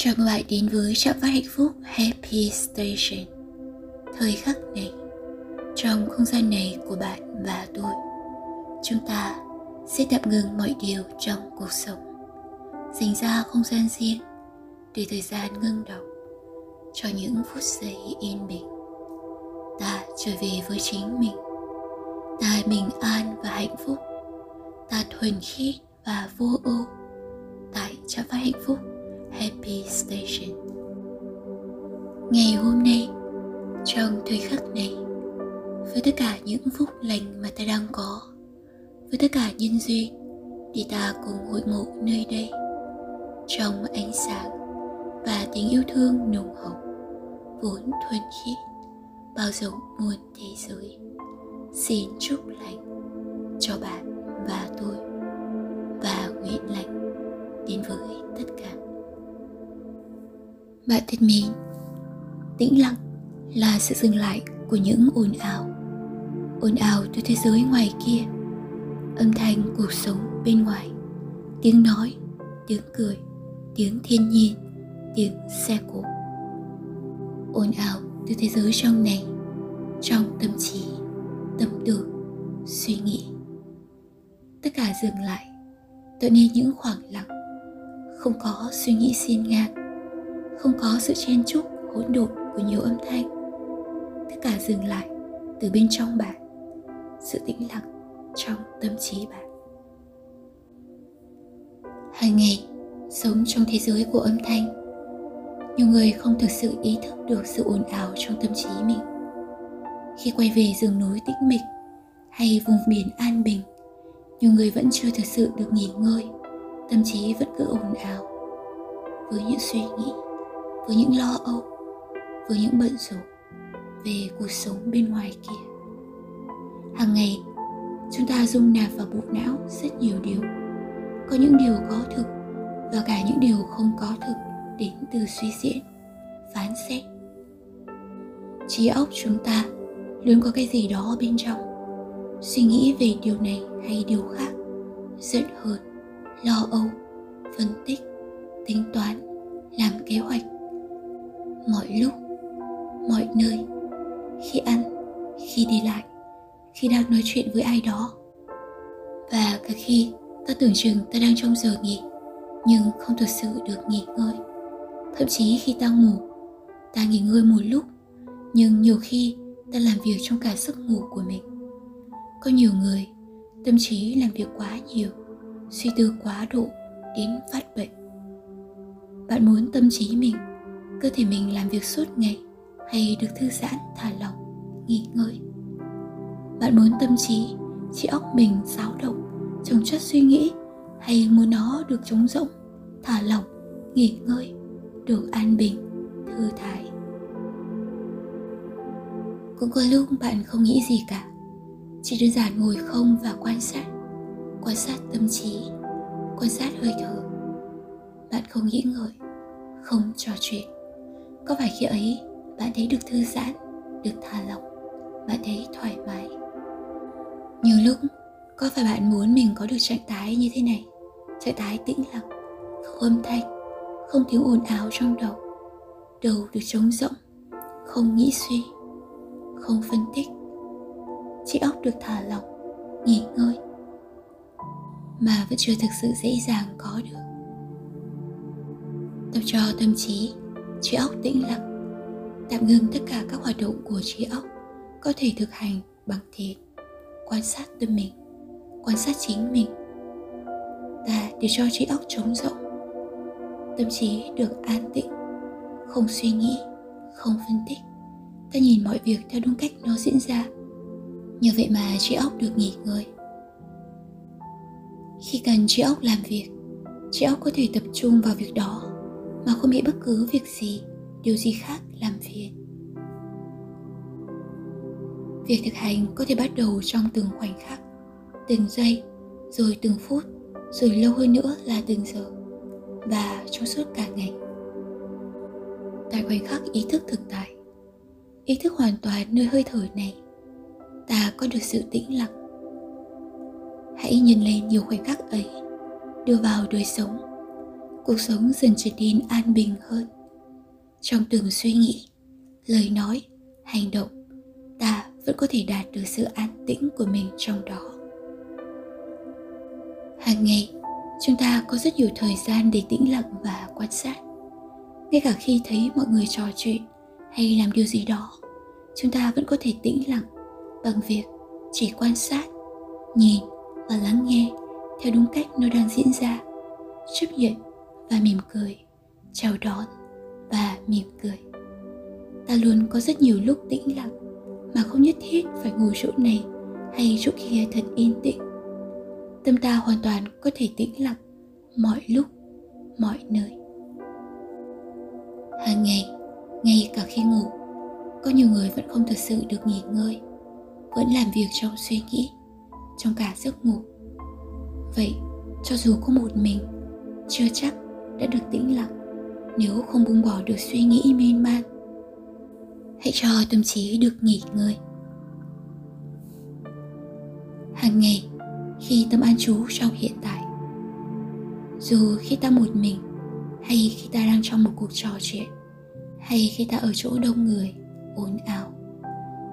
Chào mừng bạn đến với trạm phát hạnh phúc Happy Station. Thời khắc này, trong không gian này của bạn và tôi Chúng ta sẽ tạm ngừng mọi điều trong cuộc sống. Dành ra không gian riêng để thời gian ngưng động Cho những phút giây yên bình. Ta trở về với chính mình. Ta bình an và hạnh phúc. Ta thuần khiết và vô ưu Tại trạm phát hạnh phúc. Happy Station. Ngày hôm nay, trong thời khắc này, với tất cả những phúc lành mà ta đang có, với tất cả nhân duyên thì ta cùng hội ngộ nơi đây trong ánh sáng và tình yêu thương nồng hậu vốn thuần khiết bao rộng muôn thế giới xin chúc lành cho bạn và tôi và nguyện lành đến với tất cả bạn thân mến, tĩnh lặng là sự dừng lại của những ồn ào. Ồn ào từ thế giới ngoài kia, âm thanh cuộc sống bên ngoài, tiếng nói, tiếng cười, tiếng thiên nhiên, tiếng xe cộ. Ồn ào từ thế giới trong này, trong tâm trí, tâm tưởng, suy nghĩ. Tất cả dừng lại, tạo nên những khoảng lặng, không có suy nghĩ xiên ngang không có sự chen chúc, hỗn độn của nhiều âm thanh. Tất cả dừng lại từ bên trong bạn, sự tĩnh lặng trong tâm trí bạn. Hàng ngày, sống trong thế giới của âm thanh, nhiều người không thực sự ý thức được sự ồn ào trong tâm trí mình. Khi quay về rừng núi tĩnh mịch hay vùng biển an bình, nhiều người vẫn chưa thực sự được nghỉ ngơi, tâm trí vẫn cứ ồn ào với những suy nghĩ với những lo âu, với những bận rộn về cuộc sống bên ngoài kia. Hàng ngày, chúng ta dung nạp vào bộ não rất nhiều điều. Có những điều có thực và cả những điều không có thực đến từ suy diễn, phán xét. Trí óc chúng ta luôn có cái gì đó bên trong. Suy nghĩ về điều này hay điều khác giận hờn, lo âu, phân tích, tính toán, làm kế hoạch mọi lúc, mọi nơi, khi ăn, khi đi lại, khi đang nói chuyện với ai đó. Và cả khi ta tưởng chừng ta đang trong giờ nghỉ, nhưng không thực sự được nghỉ ngơi. Thậm chí khi ta ngủ, ta nghỉ ngơi một lúc, nhưng nhiều khi ta làm việc trong cả giấc ngủ của mình. Có nhiều người, tâm trí làm việc quá nhiều, suy tư quá độ đến phát bệnh. Bạn muốn tâm trí mình cơ thể mình làm việc suốt ngày hay được thư giãn, thả lỏng, nghỉ ngơi. Bạn muốn tâm trí trí óc mình xáo động, trồng chất suy nghĩ hay muốn nó được trống rỗng, thả lỏng, nghỉ ngơi, được an bình, thư thái? Cũng có lúc bạn không nghĩ gì cả, chỉ đơn giản ngồi không và quan sát quan sát tâm trí, quan sát hơi thở. Bạn không nghĩ ngợi, không trò chuyện có phải khi ấy, bạn thấy được thư giãn, được thả lỏng, bạn thấy thoải mái. Nhiều lúc, có phải bạn muốn mình có được trạng thái như thế này? Trạng thái tĩnh lặng, không âm thanh, không tiếng ồn ào trong đầu. Đầu được trống rỗng, không nghĩ suy, không phân tích. Trí óc được thả lỏng, nghỉ ngơi. Mà vẫn chưa thực sự dễ dàng có được. Tập cho tâm trí trí óc tĩnh lặng, tạm ngừng tất cả các hoạt động của trí óc có thể thực hành bằng thiền quan sát tâm mình, quan sát chính mình. Ta để cho trí óc trống rỗng, tâm trí được an tĩnh, không suy nghĩ, không phân tích, ta nhìn mọi việc theo đúng cách nó diễn ra. Nhờ vậy mà trí óc được nghỉ ngơi. Khi cần trí óc làm việc trí óc có thể tập trung vào việc đó mà không bị bất cứ việc gì, điều gì khác làm phiền việc thực hành có thể bắt đầu trong từng khoảnh khắc, từng giây, rồi từng phút, rồi lâu hơn nữa là từng giờ, và trong suốt cả ngày. Tại khoảnh khắc ý thức thực tại, ý thức hoàn toàn nơi hơi thở này, ta có được sự tĩnh lặng. Hãy nhìn lên nhiều khoảnh khắc ấy, đưa vào đời sống cuộc sống dần trở nên an bình hơn. Trong từng suy nghĩ, lời nói, hành động, ta vẫn có thể đạt được sự an tĩnh của mình trong đó. Hàng ngày, chúng ta có rất nhiều thời gian để tĩnh lặng và quan sát. Ngay cả khi thấy mọi người trò chuyện hay làm điều gì đó, chúng ta vẫn có thể tĩnh lặng bằng việc chỉ quan sát, nhìn và lắng nghe theo đúng cách nó đang diễn ra. Chấp nhận và mỉm cười, chào đón và mỉm cười. Ta luôn có rất nhiều lúc tĩnh lặng, mà không nhất thiết phải ngồi chỗ này hay chỗ kia thật yên tĩnh. Tâm ta hoàn toàn có thể tĩnh lặng mọi lúc, mọi nơi. Hàng ngày, ngay cả khi ngủ, có nhiều người vẫn không thực sự được nghỉ ngơi, vẫn làm việc trong suy nghĩ, trong cả giấc ngủ. Vậy, cho dù có một mình, chưa chắc đã được tĩnh lặng, nếu không buông bỏ được suy nghĩ miên man. Hãy cho tâm trí được nghỉ ngơi. Hàng ngày, khi tâm an trú trong hiện tại, dù khi ta một mình, hay khi ta đang trong một cuộc trò chuyện, hay khi ta ở chỗ đông người ồn ào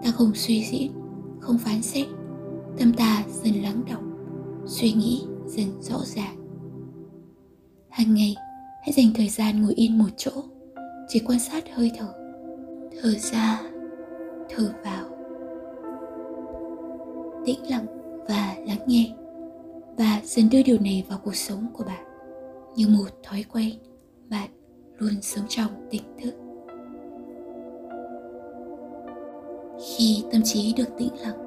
ta không suy diễn, không phán xét, tâm ta dần lắng động, suy nghĩ dần rõ ràng. Hàng ngày hãy dành thời gian ngồi yên một chỗ. Chỉ quan sát hơi thở. Thở ra. Thở vào. Tĩnh lặng và lắng nghe. Và dần đưa điều này vào cuộc sống của bạn. Như một thói quen, bạn luôn sống trong tỉnh thức. Khi tâm trí được tĩnh lặng,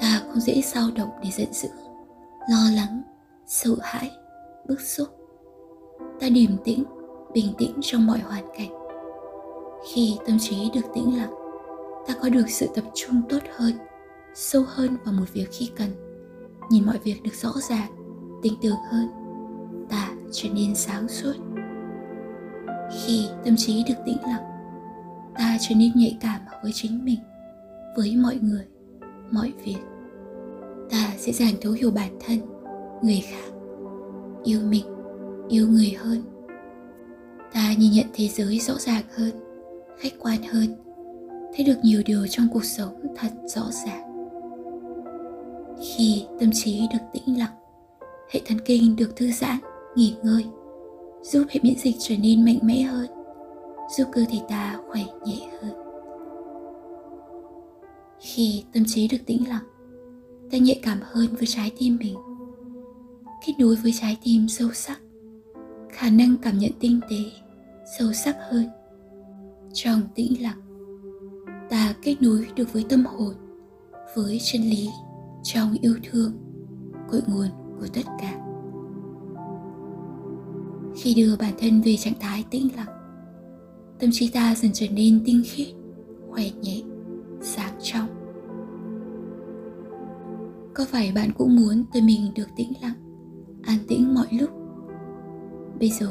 ta không dễ dao động để giận dữ, lo lắng, sợ hãi, bức xúc ta điềm tĩnh, bình tĩnh trong mọi hoàn cảnh. Khi tâm trí được tĩnh lặng, ta có được sự tập trung tốt hơn, sâu hơn vào một việc khi cần. Nhìn mọi việc được rõ ràng, tinh tường hơn, ta trở nên sáng suốt. Khi tâm trí được tĩnh lặng, ta trở nên nhạy cảm với chính mình, với mọi người, mọi việc. Ta sẽ dàng thấu hiểu bản thân, người khác, yêu mình yêu người hơn. Ta nhìn nhận thế giới rõ ràng hơn, khách quan hơn, thấy được nhiều điều trong cuộc sống thật rõ ràng. Khi tâm trí được tĩnh lặng, hệ thần kinh được thư giãn, nghỉ ngơi, giúp hệ miễn dịch trở nên mạnh mẽ hơn, giúp cơ thể ta khỏe nhẹ hơn. Khi tâm trí được tĩnh lặng, ta nhạy cảm hơn với trái tim mình. Kết nối với trái tim sâu sắc khả năng cảm nhận tinh tế, sâu sắc hơn. Trong tĩnh lặng, ta kết nối được với tâm hồn, với chân lý trong yêu thương, cội nguồn của tất cả. Khi đưa bản thân về trạng thái tĩnh lặng, tâm trí ta dần trở nên tinh khiết, khỏe nhẹ, sáng trong. Có phải bạn cũng muốn tôi mình được tĩnh lặng, an tĩnh mọi lúc? Bây giờ,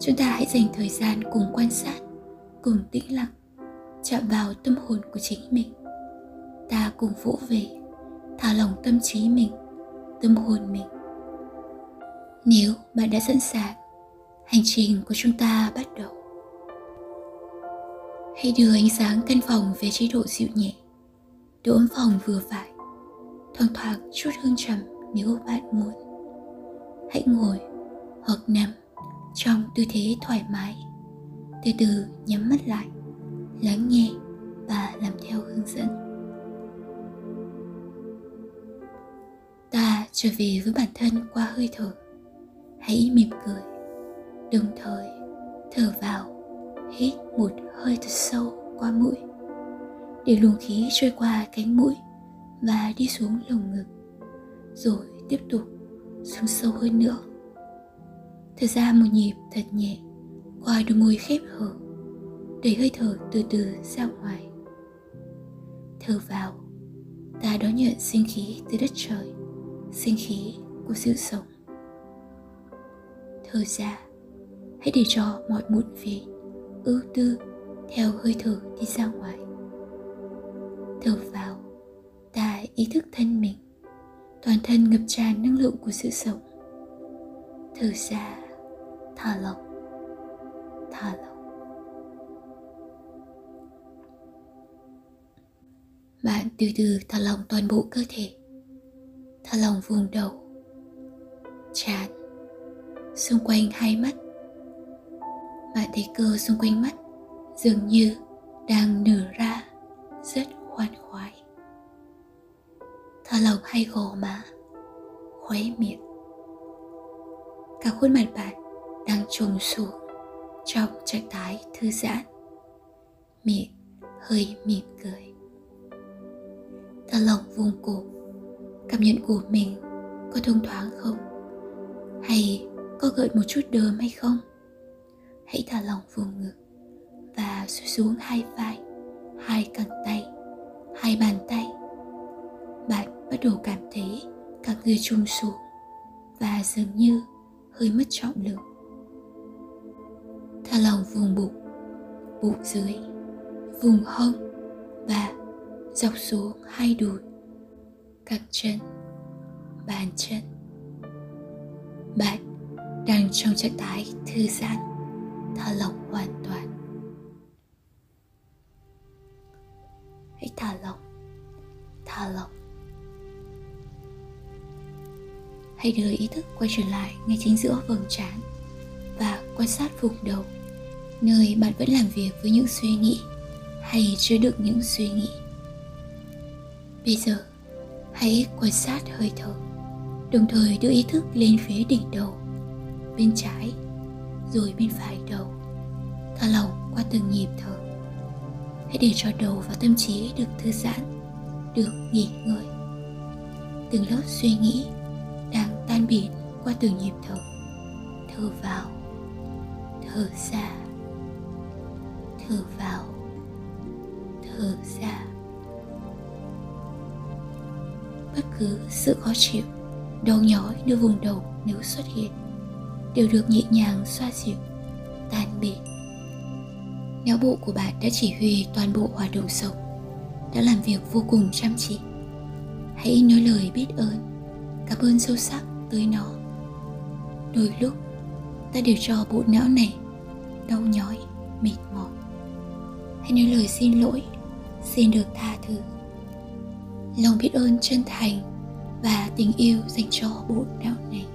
chúng ta hãy dành thời gian cùng quan sát, cùng tĩnh lặng, chạm vào tâm hồn của chính mình. Ta cùng vỗ về, thả lỏng tâm trí mình, tâm hồn mình. Nếu bạn đã sẵn sàng, hành trình của chúng ta bắt đầu. Hãy đưa ánh sáng căn phòng về chế độ dịu nhẹ. Độ ấm phòng vừa phải, thoang thoảng chút hương trầm nếu bạn muốn. Hãy ngồi hoặc nằm trong tư thế thoải mái, từ từ nhắm mắt lại, lắng nghe và làm theo hướng dẫn. Ta trở về với bản thân qua hơi thở. Hãy mỉm cười, đồng thời thở vào hít một hơi thật sâu qua mũi. Để luồng khí trôi qua cánh mũi và đi xuống lồng ngực, rồi tiếp tục xuống sâu hơn nữa thở ra một nhịp thật nhẹ, qua đôi môi khép hở, để hơi thở từ từ ra ngoài. Thở vào, ta đón nhận sinh khí từ đất trời, sinh khí của sự sống. Thở ra, hãy để cho mọi muộn phiền, ưu tư theo hơi thở đi ra ngoài. Thở vào, ta ý thức thân mình, toàn thân ngập tràn năng lượng của sự sống. Thở ra thả lỏng. Thả lỏng. Bạn từ từ thả lỏng toàn bộ cơ thể. Thả lỏng vùng đầu, trán, xung quanh hai mắt. Bạn thấy cơ xung quanh mắt dường như đang nở ra rất khoan khoái. Thả lỏng hai gò má, khóe miệng. Cả khuôn mặt bạn đang trùng xuống trong trạng thái thư giãn. Miệng hơi mỉm cười. Thở lỏng vùng cổ cảm nhận của mình có thông thoáng không? Hay có gợi một chút đờm hay không? Hãy thả lỏng vùng ngực và xuôi xuống hai vai, hai cẳng tay, hai bàn tay. Bạn bắt đầu cảm thấy cả người trùng xuống và dường như hơi mất trọng lượng thả lỏng vùng bụng bụng dưới, vùng hông và dọc xuống hai đùi, cẳng chân, bàn chân. Bạn đang trong trạng thái thư giãn thả lỏng hoàn toàn. Hãy thả lỏng thả lỏng hãy đưa ý thức quay trở lại ngay chính giữa vầng trán và quan sát vùng đầu nơi bạn vẫn làm việc với những suy nghĩ hay chứa đựng những suy nghĩ. Bây giờ, hãy quan sát hơi thở, đồng thời đưa ý thức lên phía đỉnh đầu, bên trái, rồi bên phải đầu, thả lỏng qua từng nhịp thở. Hãy để cho đầu và tâm trí được thư giãn, được nghỉ ngơi. Từng lớp suy nghĩ đang tan biến qua từng nhịp thở. Thở vào, thở ra thở vào, thở ra. Bất cứ sự khó chịu, đau nhói nơi vùng đầu nếu xuất hiện đều được nhẹ nhàng xoa dịu tan biến não bộ của bạn đã chỉ huy toàn bộ hoạt động sống, đã làm việc vô cùng chăm chỉ. Hãy nói lời biết ơn, cảm ơn sâu sắc tới nó. Đôi lúc, ta đều cho bộ não này đau nhói, mệt mỏi hãy nói lời xin lỗi, xin được tha thứ. Lòng biết ơn chân thành và tình yêu dành cho bộ não này.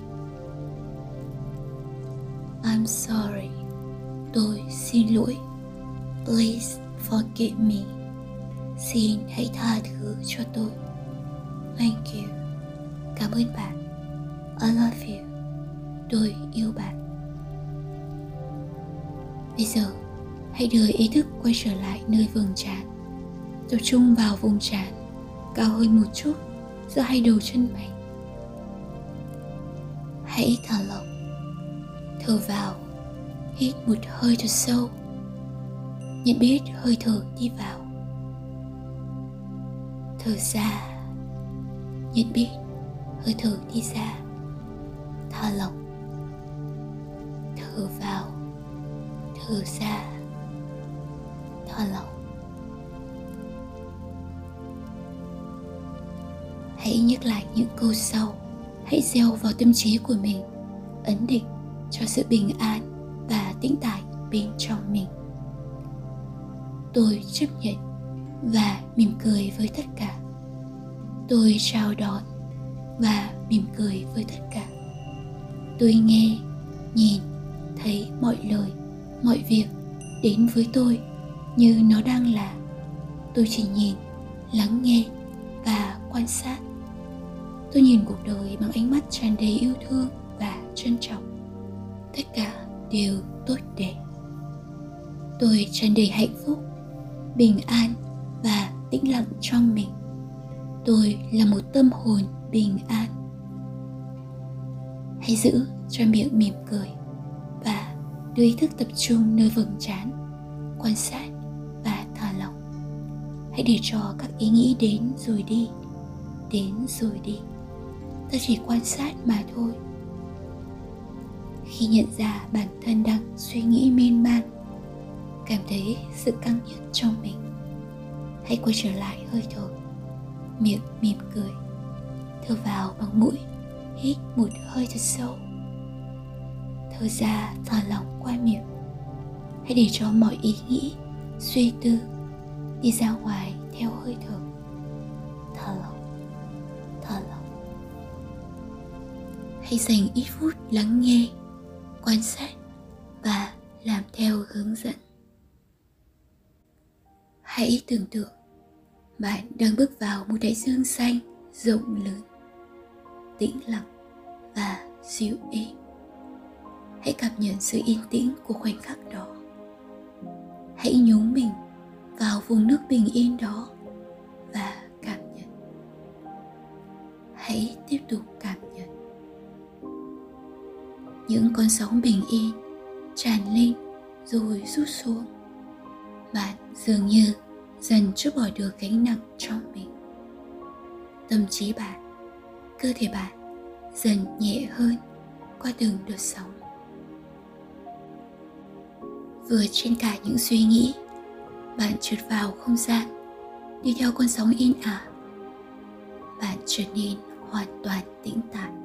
I'm sorry, tôi xin lỗi. Please forgive me. Xin hãy tha thứ cho tôi. Thank you. Cảm ơn bạn. I love you. Tôi yêu bạn. Bây giờ hãy đưa ý thức quay trở lại nơi vầng trán tập trung vào vùng trán cao hơn một chút giữa hai đầu chân mày hãy thở lỏng thở vào, hít một hơi thật sâu, nhận biết hơi thở đi vào. Thở ra, nhận biết hơi thở đi ra. Thả lỏng thở vào, thở ra thở lỏng hãy nhắc lại những câu sau. Hãy gieo vào tâm trí của mình, ấn định cho sự bình an và tĩnh tại bên trong mình. Tôi chấp nhận và mỉm cười với tất cả. Tôi chào đón và mỉm cười với tất cả. Tôi nghe, nhìn, thấy mọi lời, mọi việc đến với tôi như nó đang là, tôi chỉ nhìn, lắng nghe và quan sát. Tôi nhìn cuộc đời bằng ánh mắt tràn đầy yêu thương và trân trọng. Tất cả đều tốt đẹp. Tôi tràn đầy hạnh phúc, bình an và tĩnh lặng trong mình. Tôi là một tâm hồn bình an. Hãy giữ cho miệng mỉm cười và đưa ý thức tập trung nơi vầng trán, quan sát hãy để cho các ý nghĩ đến rồi đi, đến rồi đi. Ta chỉ quan sát mà thôi. Khi nhận ra bản thân đang suy nghĩ miên man, cảm thấy sự căng nhức trong mình, hãy quay trở lại hơi thở, miệng mỉm cười, thở vào bằng mũi, hít một hơi thật sâu. Thở ra thả lỏng qua miệng. Hãy để cho mọi ý nghĩ, suy tư đi ra ngoài theo hơi thở. Thở lỏng thở lỏng. Hãy dành ít phút lắng nghe, quan sát và làm theo hướng dẫn. Hãy tưởng tượng bạn đang bước vào một đại dương xanh rộng lớn, tĩnh lặng và dịu êm hãy cảm nhận sự yên tĩnh của khoảnh khắc đó. Hãy nhúng mình vào vùng nước bình yên đó và cảm nhận. Hãy tiếp tục cảm nhận. Những con sóng bình yên tràn lên rồi rút xuống. Bạn dường như dần chút bỏ được gánh nặng trong mình. Tâm trí bạn, cơ thể bạn dần nhẹ hơn qua từng đợt sóng. Vừa trên cả những suy nghĩ bạn trượt vào không gian đi theo con sóng in ả bạn trở nên hoàn toàn tĩnh tại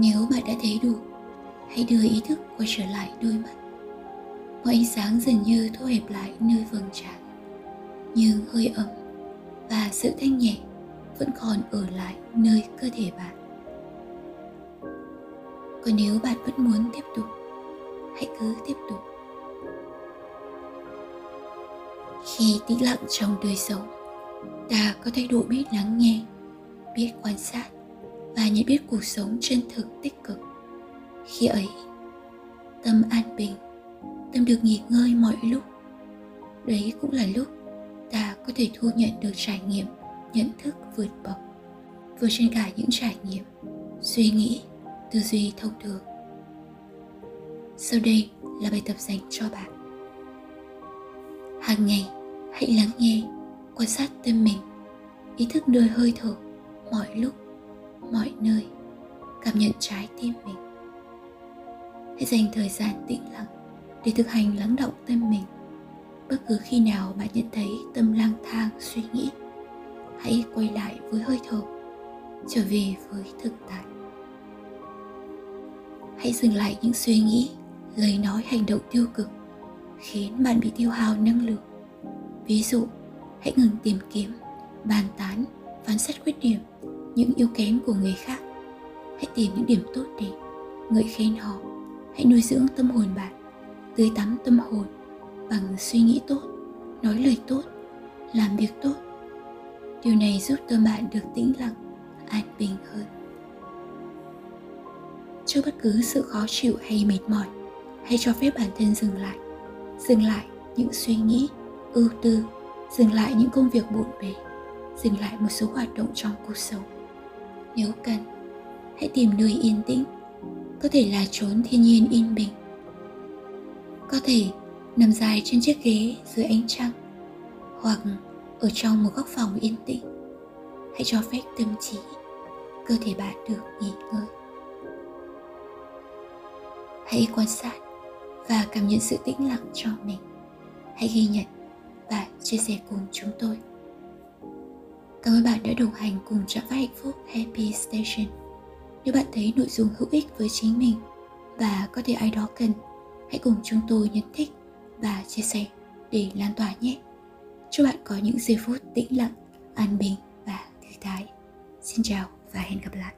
Nếu bạn đã thấy đủ, hãy đưa ý thức quay trở lại đôi mắt. Mọi ánh sáng dần như thu hẹp lại nơi vầng trán, nhưng hơi ấm và sự thanh nhẹ vẫn còn ở lại nơi cơ thể bạn. Còn nếu bạn vẫn muốn tiếp tục, hãy cứ tiếp tục. Khi tĩnh lặng trong đời sống, ta có thái độ biết lắng nghe, biết quan sát và nhận biết cuộc sống chân thực tích cực. Khi ấy, tâm an bình, tâm được nghỉ ngơi mọi lúc. Đấy cũng là lúc ta có thể thu nhận được trải nghiệm nhận thức vượt bậc vượt trên cả những trải nghiệm suy nghĩ tư duy thông thường sau đây là bài tập dành cho bạn hàng ngày hãy lắng nghe quan sát tâm mình ý thức nơi hơi thở mọi lúc mọi nơi, cảm nhận trái tim mình. Hãy dành thời gian tĩnh lặng để thực hành lắng động tâm mình. Bất cứ khi nào bạn nhận thấy tâm lang thang, suy nghĩ, hãy quay lại với hơi thở, trở về với thực tại. Hãy dừng lại những suy nghĩ, lời nói, hành động tiêu cực, khiến bạn bị tiêu hao năng lượng. Ví dụ, hãy ngừng tìm kiếm, bàn tán, phán xét khuyết điểm những yếu kém của người khác. Hãy tìm những điểm tốt để ngợi khen họ. Hãy nuôi dưỡng tâm hồn bạn tưới tắm tâm hồn bằng suy nghĩ tốt, nói lời tốt, làm việc tốt. Điều này giúp tâm bạn được tĩnh lặng, an bình hơn. Trước bất cứ sự khó chịu hay mệt mỏi, hãy cho phép bản thân dừng lại dừng lại những suy nghĩ, ưu tư, dừng lại những công việc bộn bề, dừng lại một số hoạt động trong cuộc sống nếu cần, hãy tìm nơi yên tĩnh, có thể là trốn thiên nhiên yên bình. Có thể nằm dài trên chiếc ghế dưới ánh trăng, hoặc ở trong một góc phòng yên tĩnh. Hãy cho phép tâm trí, cơ thể bạn được nghỉ ngơi. Hãy quan sát và cảm nhận sự tĩnh lặng cho mình. Hãy ghi nhận và chia sẻ cùng chúng tôi cảm ơn bạn đã đồng hành cùng trạm phát hạnh phúc happy station. Nếu bạn thấy nội dung hữu ích với chính mình và có thể ai đó cần, hãy cùng chúng tôi nhấn thích và chia sẻ để lan tỏa nhé. Chúc bạn có những giây phút tĩnh lặng, an bình và thư thái. Xin chào và hẹn gặp lại.